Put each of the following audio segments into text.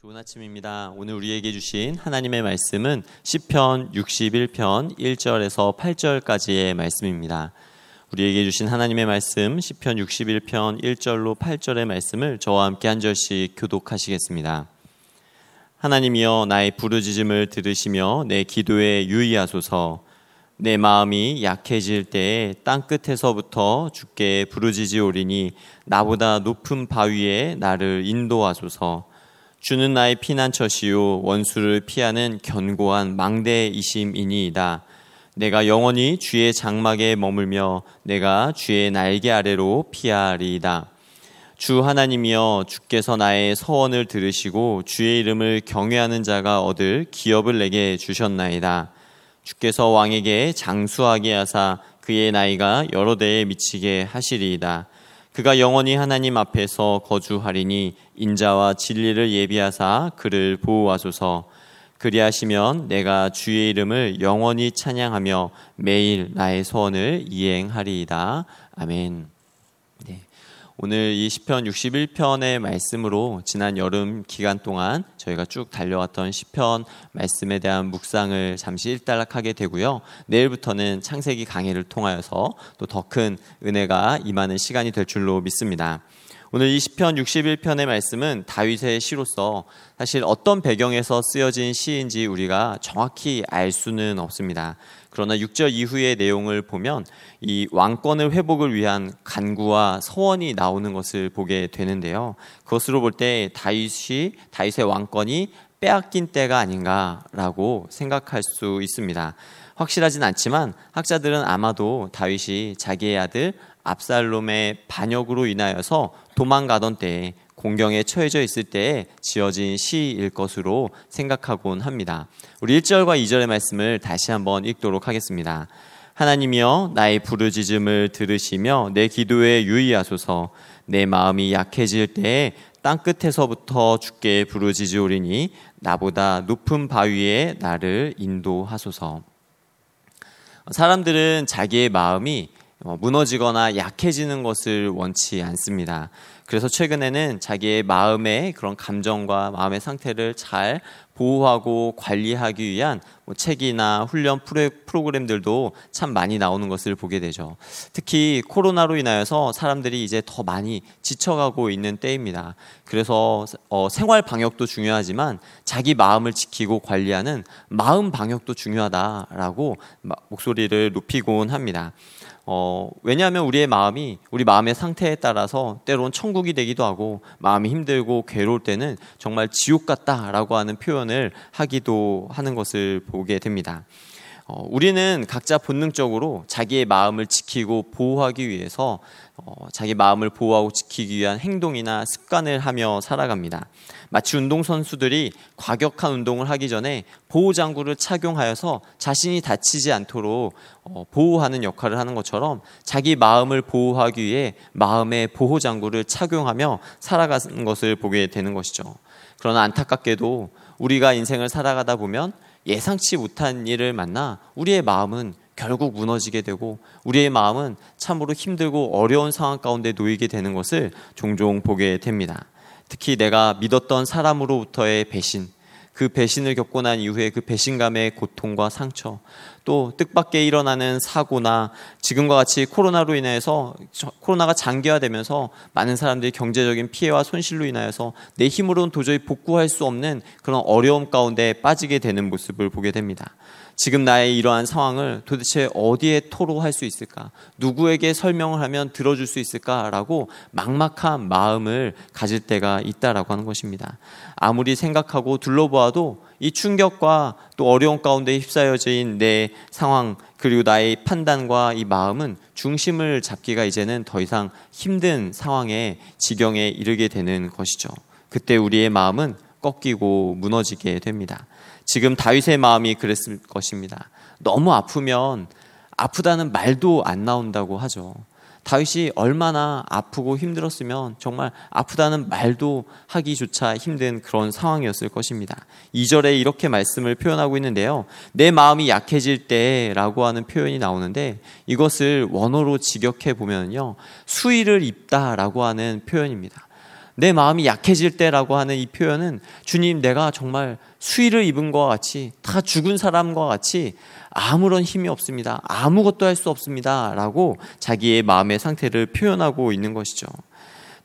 좋은 아침입니다. 오늘 우리에게 주신 하나님의 말씀은 시편 61편 1절에서 8절까지의 말씀입니다. 우리에게 주신 하나님의 말씀 시편 61편 1절로 8절의 말씀을 저와 함께 한 절씩 교독하시겠습니다. 하나님이여 나의 부르짖음을 들으시며 내 기도에 유의하소서. 내 마음이 약해질 때에 땅 끝에서부터 주께 부르짖으오리니 나보다 높은 바위에 나를 인도하소서. 주는 나의 피난처시요 원수를 피하는 견고한 망대이심이니이다. 내가 영원히 주의 장막에 머물며 내가 주의 날개 아래로 피하리이다. 주 하나님이여 주께서 나의 서원을 들으시고 주의 이름을 경외하는 자가 얻을 기업을 내게 주셨나이다. 주께서 왕에게 장수하게 하사 그의 나이가 여러 대에 미치게 하시리이다. 그가 영원히 하나님 앞에서 거주하리니 인자와 진리를 예비하사 그를 보호하소서. 그리하시면 내가 주의 이름을 영원히 찬양하며 매일 나의 소원을 이행하리이다. 아멘. 네. 오늘 이 시편 61편의 말씀으로 지난 여름 기간 동안 저희가 쭉 달려왔던 시편 말씀에 대한 묵상을 잠시 일단락하게 되고요. 내일부터는 창세기 강의를 통하여서 또 더 큰 은혜가 임하는 시간이 될 줄로 믿습니다. 오늘 이 시편 61편의 말씀은 다윗의 시로서 사실 어떤 배경에서 쓰여진 시인지 우리가 정확히 알 수는 없습니다. 그러나 6절 이후의 내용을 보면 이 왕권을 회복을 위한 간구와 서원이 나오는 것을 보게 되는데요. 그것으로 볼 때 다윗이 다윗의 왕권이 빼앗긴 때가 아닌가라고 생각할 수 있습니다. 확실하진 않지만 학자들은 아마도 다윗이 자기의 아들 압살롬의 반역으로 인하여서 도망가던 때에 공경에 처해져 있을 때에 지어진 시일 것으로 생각하곤 합니다. 우리 1절과 2절의 말씀을 다시 한번 읽도록 하겠습니다. 하나님이여 나의 부르짖음을 들으시며 내 기도에 유의하소서 내 마음이 약해질 때에 땅 끝에서부터 주께 부르짖으오리니 나보다 높은 바위에 나를 인도하소서. 사람들은 자기의 마음이 무너지거나 약해지는 것을 원치 않습니다. 그래서 최근에는 자기의 마음의 그런 감정과 마음의 상태를 잘 보호하고 관리하기 위한 뭐 책이나 훈련 프로그램들도 참 많이 나오는 것을 보게 되죠. 특히 코로나로 인하여서 사람들이 이제 더 많이 지쳐가고 있는 때입니다. 그래서 어, 생활 방역도 중요하지만 자기 마음을 지키고 관리하는 마음 방역도 중요하다라고 목소리를 높이곤 합니다. 어, 왜냐하면 우리의 마음이 우리 마음의 상태에 따라서 때론 천국이 되기도 하고 마음이 힘들고 괴로울 때는 정말 지옥 같다라고 하는 표현을 하기도 하는 것을 보게 됩니다. 어, 우리는 각자 본능적으로 자기의 마음을 지키고 보호하기 위해서 어, 자기 마음을 보호하고 지키기 위한 행동이나 습관을 하며 살아갑니다. 마치 운동선수들이 과격한 운동을 하기 전에 보호장구를 착용하여서 자신이 다치지 않도록 어, 보호하는 역할을 하는 것처럼 자기 마음을 보호하기 위해 마음의 보호장구를 착용하며 살아가는 것을 보게 되는 것이죠. 그러나 안타깝게도 우리가 인생을 살아가다 보면 예상치 못한 일을 만나 우리의 마음은 결국 무너지게 되고 우리의 마음은 참으로 힘들고 어려운 상황 가운데 놓이게 되는 것을 종종 보게 됩니다. 특히 내가 믿었던 사람으로부터의 배신, 그 배신을 겪고 난 이후에 그 배신감의 고통과 상처, 또 뜻밖의 일어나는 사고나 지금과 같이 코로나로 인해서 코로나가 장기화되면서 많은 사람들이 경제적인 피해와 손실로 인하여서 내 힘으로는 도저히 복구할 수 없는 그런 어려움 가운데 빠지게 되는 모습을 보게 됩니다. 지금 나의 이러한 상황을 도대체 어디에 토로할 수 있을까? 누구에게 설명을 하면 들어줄 수 있을까라고 막막한 마음을 가질 때가 있다라고 하는 것입니다. 아무리 생각하고 둘러보아도 이 충격과 또 어려운 가운데 휩싸여진 내 상황 그리고 나의 판단과 이 마음은 중심을 잡기가 이제는 더 이상 힘든 상황에 지경에 이르게 되는 것이죠. 그때 우리의 마음은 꺾이고 무너지게 됩니다. 지금 다윗의 마음이 그랬을 것입니다. 너무 아프면 아프다는 말도 안 나온다고 하죠. 다윗이 얼마나 아프고 힘들었으면 정말 아프다는 말도 하기조차 힘든 그런 상황이었을 것입니다. 2절에 이렇게 말씀을 표현하고 있는데요. 내 마음이 약해질 때라고 하는 표현이 나오는데 이것을 원어로 직역해 보면요. 수위를 입다라고 하는 표현입니다. 내 마음이 약해질 때라고 하는 이 표현은 주님 내가 정말 수위를 입은 것과 같이 다 죽은 사람과 같이 아무런 힘이 없습니다. 아무것도 할 수 없습니다. 라고 자기의 마음의 상태를 표현하고 있는 것이죠.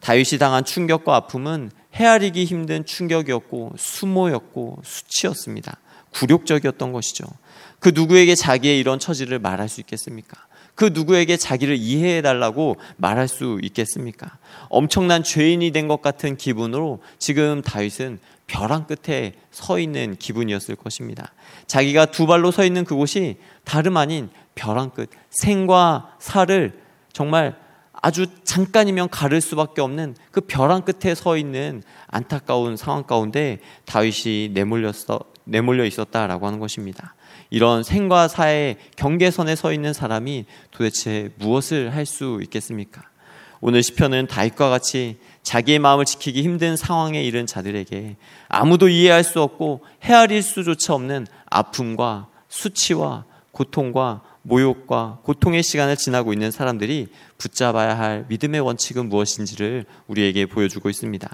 다윗이 당한 충격과 아픔은 헤아리기 힘든 충격이었고 수모였고 수치였습니다. 굴욕적이었던 것이죠. 그 누구에게 자기의 이런 처지를 말할 수 있겠습니까? 그 누구에게 자기를 이해해 달라고 말할 수 있겠습니까? 엄청난 죄인이 된 것 같은 기분으로 지금 다윗은 벼랑 끝에 서 있는 기분이었을 것입니다. 자기가 두 발로 서 있는 그곳이 다름 아닌 벼랑 끝, 생과 사를 정말 아주 잠깐이면 가를 수밖에 없는 그 벼랑 끝에 서 있는 안타까운 상황 가운데 다윗이 내몰렸어, 내몰려 있었다라고 하는 것입니다. 이런 생과 사의 경계선에 서 있는 사람이 도대체 무엇을 할 수 있겠습니까? 오늘 시편은 다윗과 같이 자기의 마음을 지키기 힘든 상황에 이른 자들에게 아무도 이해할 수 없고 헤아릴 수조차 없는 아픔과 수치와 고통과 모욕과 고통의 시간을 지나고 있는 사람들이 붙잡아야 할 믿음의 원칙은 무엇인지를 우리에게 보여주고 있습니다.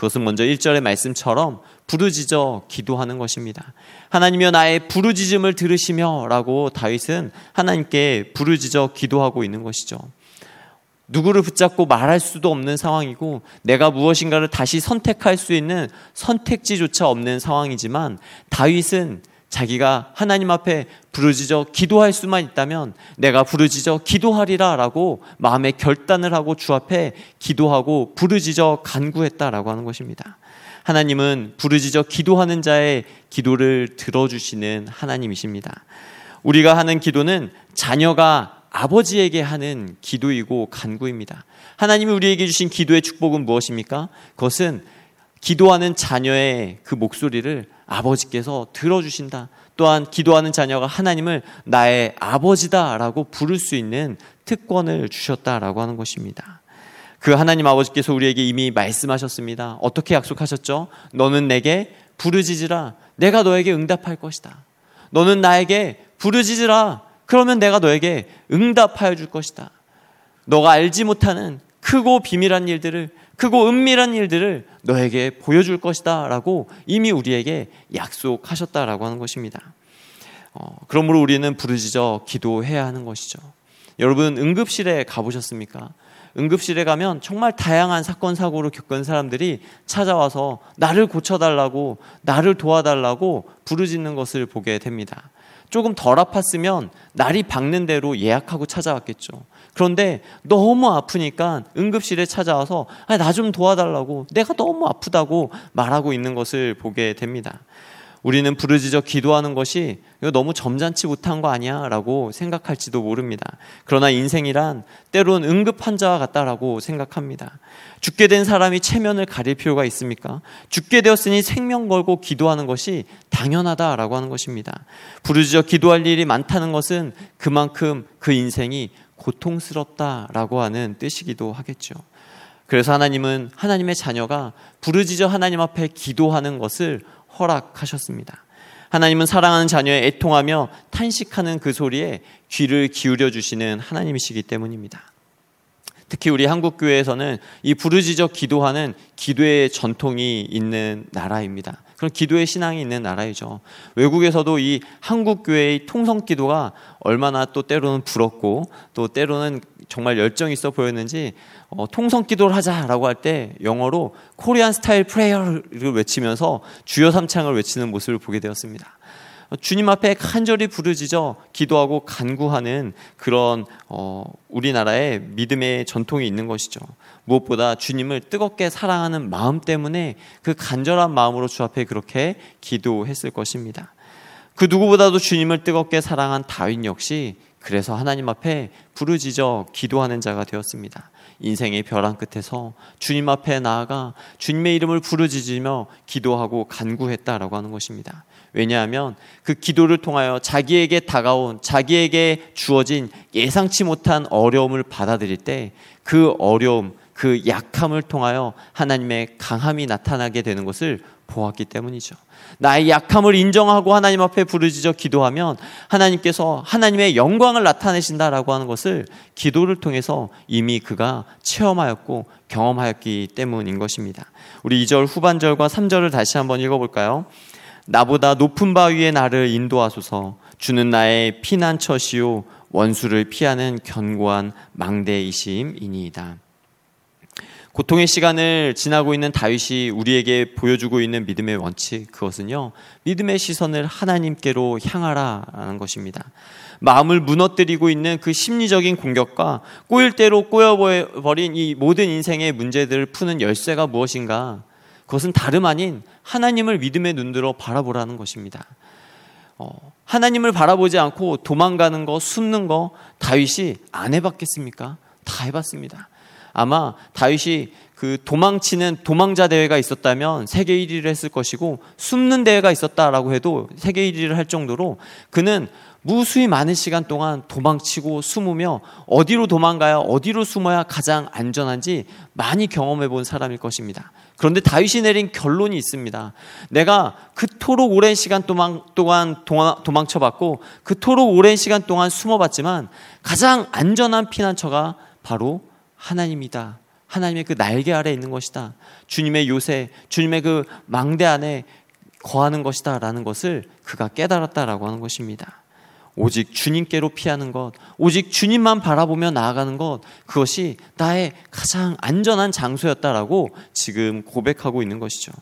그것은 먼저 1절의 말씀처럼 부르짖어 기도하는 것입니다. 하나님이여 나의 부르짖음을 들으시며 라고 다윗은 하나님께 부르짖어 기도하고 있는 것이죠. 누구를 붙잡고 말할 수도 없는 상황이고 내가 무엇인가를 다시 선택할 수 있는 선택지조차 없는 상황이지만 다윗은 자기가 하나님 앞에 부르짖어 기도할 수만 있다면 내가 부르짖어 기도하리라라고 마음의 결단을 하고 주 앞에 기도하고 부르짖어 간구했다라고 하는 것입니다. 하나님은 부르짖어 기도하는 자의 기도를 들어주시는 하나님이십니다. 우리가 하는 기도는 자녀가 아버지에게 하는 기도이고 간구입니다. 하나님이 우리에게 주신 기도의 축복은 무엇입니까? 그것은 기도하는 자녀의 그 목소리를 아버지께서 들어주신다. 또한 기도하는 자녀가 하나님을 나의 아버지다라고 부를 수 있는 특권을 주셨다라고 하는 것입니다. 그 하나님 아버지께서 우리에게 이미 말씀하셨습니다. 어떻게 약속하셨죠? 너는 내게 부르짖으라. 내가 너에게 응답할 것이다. 너는 나에게 부르짖으라. 그러면 내가 너에게 응답하여 줄 것이다. 너가 알지 못하는 크고 비밀한 일들을 크고 은밀한 일들을 너에게 보여줄 것이다 라고 이미 우리에게 약속하셨다라고 하는 것입니다. 어, 그러므로 우리는 부르짖어 기도해야 하는 것이죠. 여러분 응급실에 가보셨습니까? 응급실에 가면 정말 다양한 사건 사고를 겪은 사람들이 찾아와서 나를 고쳐달라고 나를 도와달라고 부르짖는 것을 보게 됩니다. 조금 덜 아팠으면 날이 밝는 대로 예약하고 찾아왔겠죠. 그런데 너무 아프니까 응급실에 찾아와서 나 좀 도와달라고 내가 너무 아프다고 말하고 있는 것을 보게 됩니다. 우리는 부르짖어 기도하는 것이 이거 너무 점잖지 못한 거 아니야? 라고 생각할지도 모릅니다. 그러나 인생이란 때론 응급 환자와 같다라고 생각합니다. 죽게 된 사람이 체면을 가릴 필요가 있습니까? 죽게 되었으니 생명 걸고 기도하는 것이 당연하다라고 하는 것입니다. 부르짖어 기도할 일이 많다는 것은 그만큼 그 인생이 고통스럽다라고 하는 뜻이기도 하겠죠. 그래서 하나님은 하나님의 자녀가 부르짖어 하나님 앞에 기도하는 것을 허락하셨습니다. 하나님은 사랑하는 자녀의 애통하며 탄식하는 그 소리에 귀를 기울여 주시는 하나님이시기 때문입니다. 특히 우리 한국 교회에서는 이 부르짖어 기도하는 기도의 전통이 있는 나라입니다. 그런 기도의 신앙이 있는 나라이죠. 외국에서도 이 한국 교회의 통성 기도가 얼마나 또 때로는 부럽고 또 때로는 정말 열정 있어 보였는지 어, 통성 기도를 하자라고 할 때 영어로 Korean style prayer를 외치면서 주여 삼창을 외치는 모습을 보게 되었습니다. 주님 앞에 간절히 부르짖어 기도하고 간구하는 그런 어, 우리나라의 믿음의 전통이 있는 것이죠. 무엇보다 주님을 뜨겁게 사랑하는 마음 때문에 그 간절한 마음으로 주 앞에 그렇게 기도했을 것입니다. 그 누구보다도 주님을 뜨겁게 사랑한 다윗 역시 그래서 하나님 앞에 부르짖어 기도하는 자가 되었습니다. 인생의 벼랑 끝에서 주님 앞에 나아가 주님의 이름을 부르짖으며 기도하고 간구했다라고 하는 것입니다. 왜냐하면 그 기도를 통하여 자기에게 다가온 자기에게 주어진 예상치 못한 어려움을 받아들일 때 그 어려움, 그 약함을 통하여 하나님의 강함이 나타나게 되는 것을 보았기 때문이죠. 나의 약함을 인정하고 하나님 앞에 부르짖어 기도하면 하나님께서 하나님의 영광을 나타내신다라고 하는 것을 기도를 통해서 이미 그가 체험하였고 경험하였기 때문인 것입니다. 우리 2절 후반절과 3절을 다시 한번 읽어볼까요? 나보다 높은 바 위에 나를 인도하소서 주는 나의 피난처시요 원수를 피하는 견고한 망대이심이니이다. 고통의 시간을 지나고 있는 다윗이 우리에게 보여주고 있는 믿음의 원칙 그것은요 믿음의 시선을 하나님께로 향하라라는 것입니다. 마음을 무너뜨리고 있는 그 심리적인 공격과 꼬일 대로 꼬여버린 이 모든 인생의 문제들을 푸는 열쇠가 무엇인가? 그것은 다름 아닌 하나님을 믿음의 눈으로 바라보라는 것입니다. 어, 하나님을 바라보지 않고 도망가는 거, 숨는 거 다윗이 안 해봤겠습니까? 다 해봤습니다. 아마 다윗이 그 도망치는 도망자 대회가 있었다면 세계 1위를 했을 것이고 숨는 대회가 있었다라고 해도 세계 1위를 할 정도로 그는 무수히 많은 시간 동안 도망치고 숨으며 어디로 도망가야 어디로 숨어야 가장 안전한지 많이 경험해 본 사람일 것입니다. 그런데 다윗이 내린 결론이 있습니다. 내가 그토록 오랜 시간 동안, 동안 도망쳐봤고 그토록 오랜 시간 동안 숨어봤지만 가장 안전한 피난처가 바로 하나님이다. 하나님의 그 날개 아래 있는 것이다. 주님의 요새, 주님의 그 망대 안에 거하는 것이다. 라는 것을 그가 깨달았다라고 하는 것입니다. 오직 주님께로 피하는 것, 오직 주님만 바라보며 나아가는 것, 그것이 나의 가장 안전한 장소였다라고 지금 고백하고 있는 것이죠.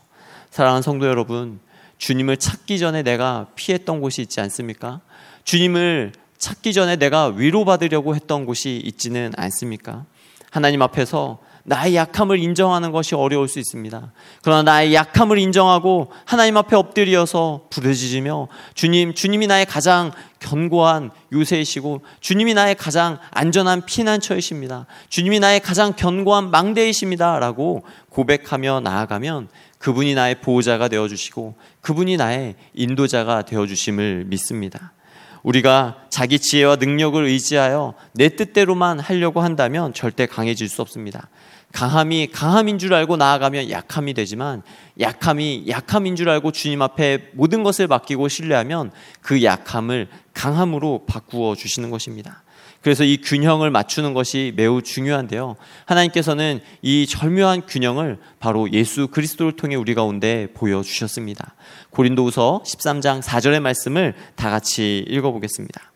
사랑하는 성도 여러분, 주님을 찾기 전에 내가 피했던 곳이 있지 않습니까? 주님을 찾기 전에 내가 위로받으려고 했던 곳이 있지는 않습니까? 하나님 앞에서 나의 약함을 인정하는 것이 어려울 수 있습니다. 그러나 나의 약함을 인정하고 하나님 앞에 엎드려서 부르짖으며 주님, 주님이 나의 가장 견고한 요새이시고 주님이 나의 가장 안전한 피난처이십니다. 주님이 나의 가장 견고한 망대이십니다. 라고 고백하며 나아가면 그분이 나의 보호자가 되어 주시고 그분이 나의 인도자가 되어 주심을 믿습니다. 우리가 자기 지혜와 능력을 의지하여 내 뜻대로만 하려고 한다면 절대 강해질 수 없습니다. 강함이 강함인 줄 알고 나아가면 약함이 되지만 약함이 약함인 줄 알고 주님 앞에 모든 것을 맡기고 신뢰하면 그 약함을 강함으로 바꾸어 주시는 것입니다. 그래서 이 균형을 맞추는 것이 매우 중요한데요. 하나님께서는 이 절묘한 균형을 바로 예수 그리스도를 통해 우리 가운데 보여주셨습니다. 고린도후서 13장 4절의 말씀을 다 같이 읽어보겠습니다.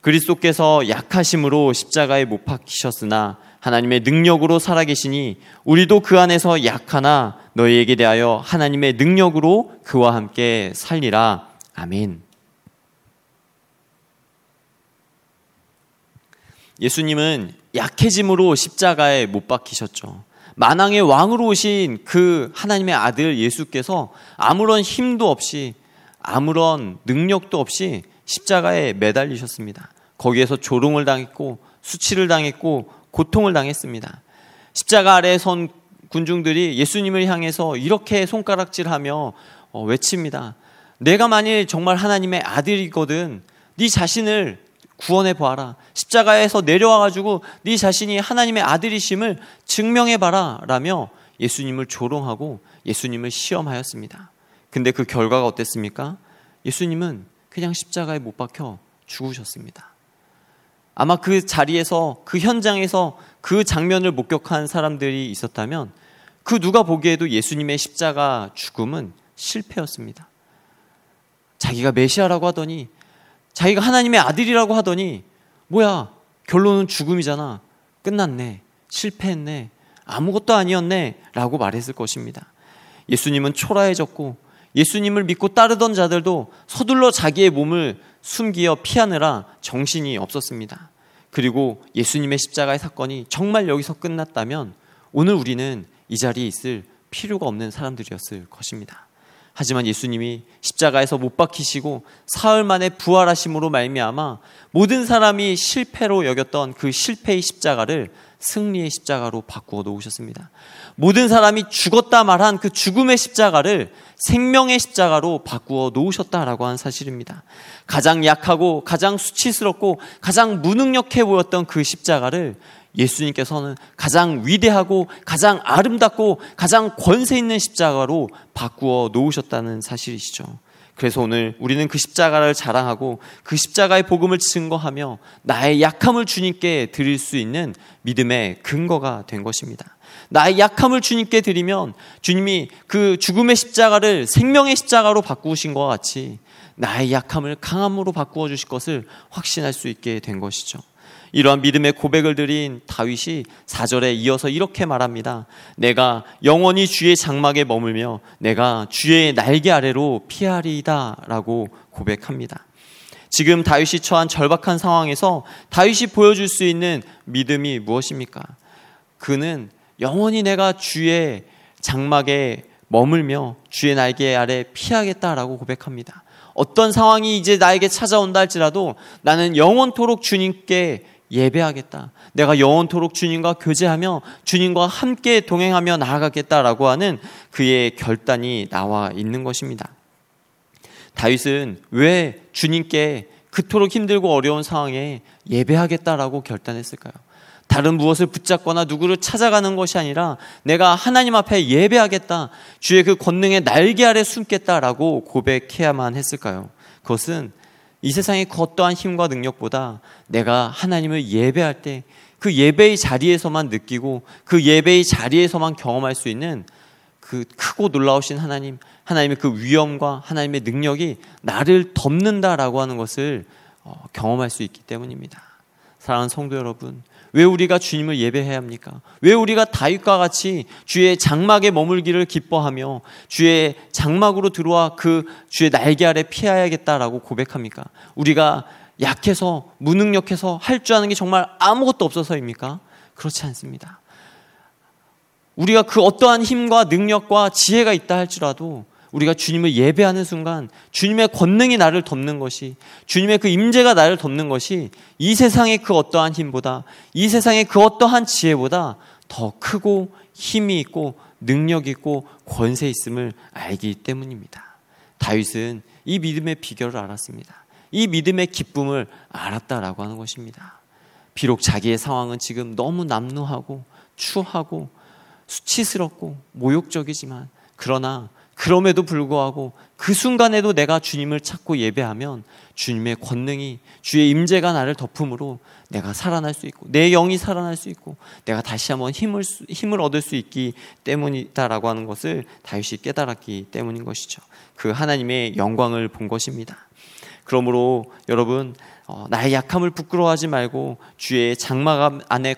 그리스도께서 약하심으로 십자가에 못 박히셨으나 하나님의 능력으로 살아계시니 우리도 그 안에서 약하나 너희에게 대하여 하나님의 능력으로 그와 함께 살리라. 아멘. 예수님은 약해짐으로 십자가에 못 박히셨죠. 만왕의 왕으로 오신 그 하나님의 아들 예수께서 아무런 힘도 없이 아무런 능력도 없이 십자가에 매달리셨습니다. 거기에서 조롱을 당했고 수치를 당했고 고통을 당했습니다. 십자가 아래에 선 군중들이 예수님을 향해서 이렇게 손가락질하며 어, 외칩니다. 내가 만일 정말 하나님의 아들이거든 네 자신을 구원해 보아라. 십자가에서 내려와 가지고 네 자신이 하나님의 아들이심을 증명해 봐라 라며 예수님을 조롱하고 예수님을 시험하였습니다. 근데 그 결과가 어땠습니까? 예수님은 그냥 십자가에 못 박혀 죽으셨습니다. 아마 그 자리에서 그 현장에서 그 장면을 목격한 사람들이 있었다면 그 누가 보기에도 예수님의 십자가 죽음은 실패였습니다. 자기가 메시아라고 하더니 자기가 하나님의 아들이라고 하더니 뭐야 결론은 죽음이잖아. 끝났네. 실패했네. 아무것도 아니었네. 라고 말했을 것입니다. 예수님은 초라해졌고 예수님을 믿고 따르던 자들도 서둘러 자기의 몸을 숨기어 피하느라 정신이 없었습니다. 그리고 예수님의 십자가의 사건이 정말 여기서 끝났다면 오늘 우리는 이 자리에 있을 필요가 없는 사람들이었을 것입니다. 하지만 예수님이 십자가에서 못 박히시고 사흘 만에 부활하심으로 말미암아 모든 사람이 실패로 여겼던 그 실패의 십자가를 승리의 십자가로 바꾸어 놓으셨습니다. 모든 사람이 죽었다 말한 그 죽음의 십자가를 생명의 십자가로 바꾸어 놓으셨다라고 하는 사실입니다. 가장 약하고 가장 수치스럽고 가장 무능력해 보였던 그 십자가를 예수님께서는 가장 위대하고 가장 아름답고 가장 권세 있는 십자가로 바꾸어 놓으셨다는 사실이시죠. 그래서 오늘 우리는 그 십자가를 자랑하고 그 십자가의 복음을 증거하며 나의 약함을 주님께 드릴 수 있는 믿음의 근거가 된 것입니다. 나의 약함을 주님께 드리면 주님이 그 죽음의 십자가를 생명의 십자가로 바꾸신 것 같이 나의 약함을 강함으로 바꾸어 주실 것을 확신할 수 있게 된 것이죠. 이러한 믿음의 고백을 드린 다윗이 4절에 이어서 이렇게 말합니다. 내가 영원히 주의 장막에 머물며 내가 주의 날개 아래로 피하리이다 라고 고백합니다. 지금 다윗이 처한 절박한 상황에서 다윗이 보여줄 수 있는 믿음이 무엇입니까? 그는 영원히 내가 주의 장막에 머물며 주의 날개 아래 피하겠다라고 고백합니다. 어떤 상황이 이제 나에게 찾아온다 할지라도 나는 영원토록 주님께 예배하겠다. 내가 영원토록 주님과 교제하며 주님과 함께 동행하며 나아가겠다라고 하는 그의 결단이 나와 있는 것입니다. 다윗은 왜 주님께 그토록 힘들고 어려운 상황에 예배하겠다라고 결단했을까요? 다른 무엇을 붙잡거나 누구를 찾아가는 것이 아니라 내가 하나님 앞에 예배하겠다. 주의 그 권능의 날개 아래 숨겠다라고 고백해야만 했을까요? 그것은 이 세상의 그 어떠한 힘과 능력보다 내가 하나님을 예배할 때 그 예배의 자리에서만 느끼고 그 예배의 자리에서만 경험할 수 있는 그 크고 놀라우신 하나님, 하나님의 그 위엄과 하나님의 능력이 나를 덮는다라고 하는 것을 어, 경험할 수 있기 때문입니다. 사랑하는 성도 여러분, 왜 우리가 주님을 예배해야 합니까? 왜 우리가 다윗과 같이 주의 장막에 머물기를 기뻐하며 주의 장막으로 들어와 그 주의 날개 아래 피해야겠다라고 고백합니까? 우리가 약해서 무능력해서 할 줄 아는 게 정말 아무것도 없어서입니까? 그렇지 않습니다. 우리가 그 어떠한 힘과 능력과 지혜가 있다 할지라도 우리가 주님을 예배하는 순간 주님의 권능이 나를 덮는 것이 주님의 그 임재가 나를 덮는 것이 이 세상의 그 어떠한 힘보다 이 세상의 그 어떠한 지혜보다 더 크고 힘이 있고 능력 있고 권세 있음을 알기 때문입니다. 다윗은 이 믿음의 비결을 알았습니다. 이 믿음의 기쁨을 알았다라고 하는 것입니다. 비록 자기의 상황은 지금 너무 남루하고 추하고 수치스럽고 모욕적이지만 그러나 그럼에도 불구하고 그 순간에도 내가 주님을 찾고 예배하면 주님의 권능이 주의 임재가 나를 덮음으로 내가 살아날 수 있고 내 영이 살아날 수 있고 내가 다시 한번 힘을 힘을 얻을 수 있기 때문이다라고 하는 것을 다윗이 깨달았기 때문인 것이죠. 그 하나님의 영광을 본 것입니다. 그러므로 여러분 어, 나의 약함을 부끄러워하지 말고 주의 장막 안에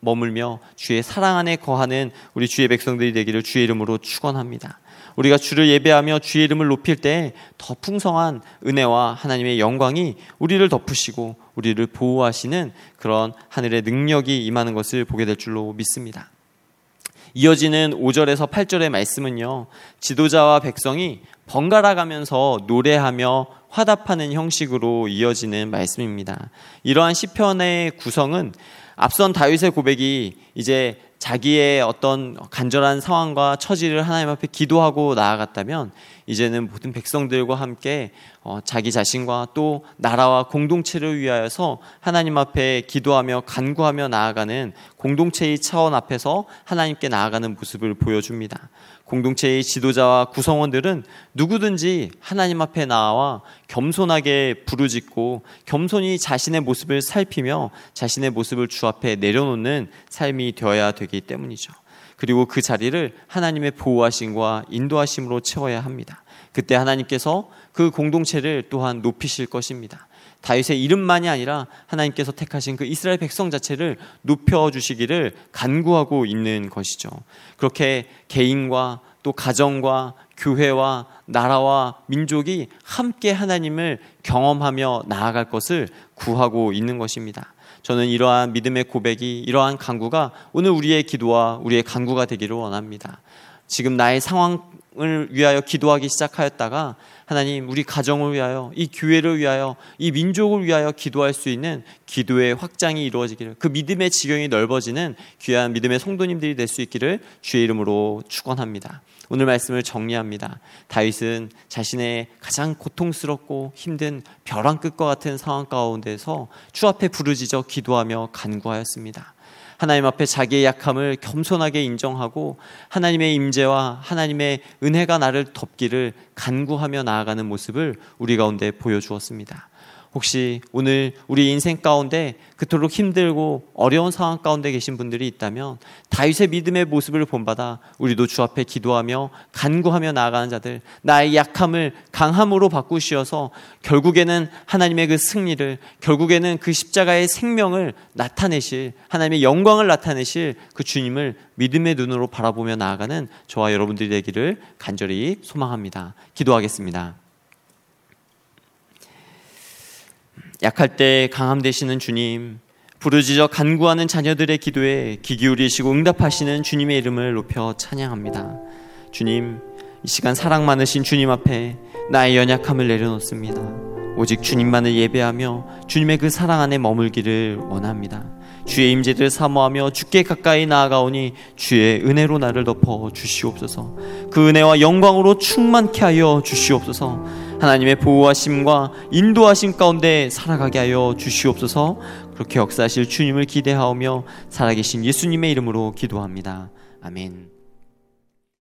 머물며 주의 사랑 안에 거하는 우리 주의 백성들이 되기를 주의 이름으로 축원합니다. 우리가 주를 예배하며 주의 이름을 높일 때 더 풍성한 은혜와 하나님의 영광이 우리를 덮으시고 우리를 보호하시는 그런 하늘의 능력이 임하는 것을 보게 될 줄로 믿습니다. 이어지는 5절에서 8절의 말씀은요, 지도자와 백성이 번갈아 가면서 노래하며 화답하는 형식으로 이어지는 말씀입니다. 이러한 시편의 구성은 앞선 다윗의 고백이 이제 자기의 어떤 간절한 상황과 처지를 하나님 앞에 기도하고 나아갔다면 이제는 모든 백성들과 함께 어, 자기 자신과 또 나라와 공동체를 위하여서 하나님 앞에 기도하며 간구하며 나아가는 공동체의 차원 앞에서 하나님께 나아가는 모습을 보여줍니다. 공동체의 지도자와 구성원들은 누구든지 하나님 앞에 나와 겸손하게 부르짖고 겸손히 자신의 모습을 살피며 자신의 모습을 주 앞에 내려놓는 삶이 되어야 되기 때문이죠. 그리고 그 자리를 하나님의 보호하심과 인도하심으로 채워야 합니다. 그때 하나님께서 그 공동체를 또한 높이실 것입니다. 다윗의 이름만이 아니라 하나님께서 택하신 그 이스라엘 백성 자체를 높여 주시기를 간구하고 있는 것이죠. 그렇게 개인과 또 가정과 교회와 나라와 민족이 함께 하나님을 경험하며 나아갈 것을 구하고 있는 것입니다. 저는 이러한 믿음의 고백이 이러한 간구가 오늘 우리의 기도와 우리의 간구가 되기를 원합니다. 지금 나의 상황 을 위하여 기도하기 시작하였다가 하나님 우리 가정을 위하여 이 교회를 위하여 이 민족을 위하여 기도할 수 있는 기도의 확장이 이루어지기를 그 믿음의 지경이 넓어지는 귀한 믿음의 성도님들이 될 수 있기를 주의 이름으로 축원합니다. 오늘 말씀을 정리합니다. 다윗은 자신의 가장 고통스럽고 힘든 벼랑 끝과 같은 상황 가운데서 주 앞에 부르짖어 기도하며 간구하였습니다. 하나님 앞에 자기의 약함을 겸손하게 인정하고 하나님의 임재와 하나님의 은혜가 나를 덮기를 간구하며 나아가는 모습을 우리 가운데 보여주었습니다. 혹시 오늘 우리 인생 가운데 그토록 힘들고 어려운 상황 가운데 계신 분들이 있다면 다윗의 믿음의 모습을 본받아 우리도 주 앞에 기도하며 간구하며 나아가는 자들 나의 약함을 강함으로 바꾸시어서 결국에는 하나님의 그 승리를 결국에는 그 십자가의 생명을 나타내실 하나님의 영광을 나타내실 그 주님을 믿음의 눈으로 바라보며 나아가는 저와 여러분들이 되기를 간절히 소망합니다. 기도하겠습니다. 약할 때 강함 되시는 주님, 부르짖어 간구하는 자녀들의 기도에 귀 기울이시고 응답하시는 주님의 이름을 높여 찬양합니다. 주님, 이 시간 사랑 많으신 주님 앞에 나의 연약함을 내려놓습니다. 오직 주님만을 예배하며 주님의 그 사랑 안에 머물기를 원합니다. 주의 임재를 사모하며 주께 가까이 나아가오니 주의 은혜로 나를 덮어 주시옵소서. 그 은혜와 영광으로 충만케 하여 주시옵소서. 하나님의 보호하심과 인도하심 가운데 살아가게 하여 주시옵소서. 그렇게 역사하실 주님을 기대하오며 살아계신 예수님의 이름으로 기도합니다. 아멘.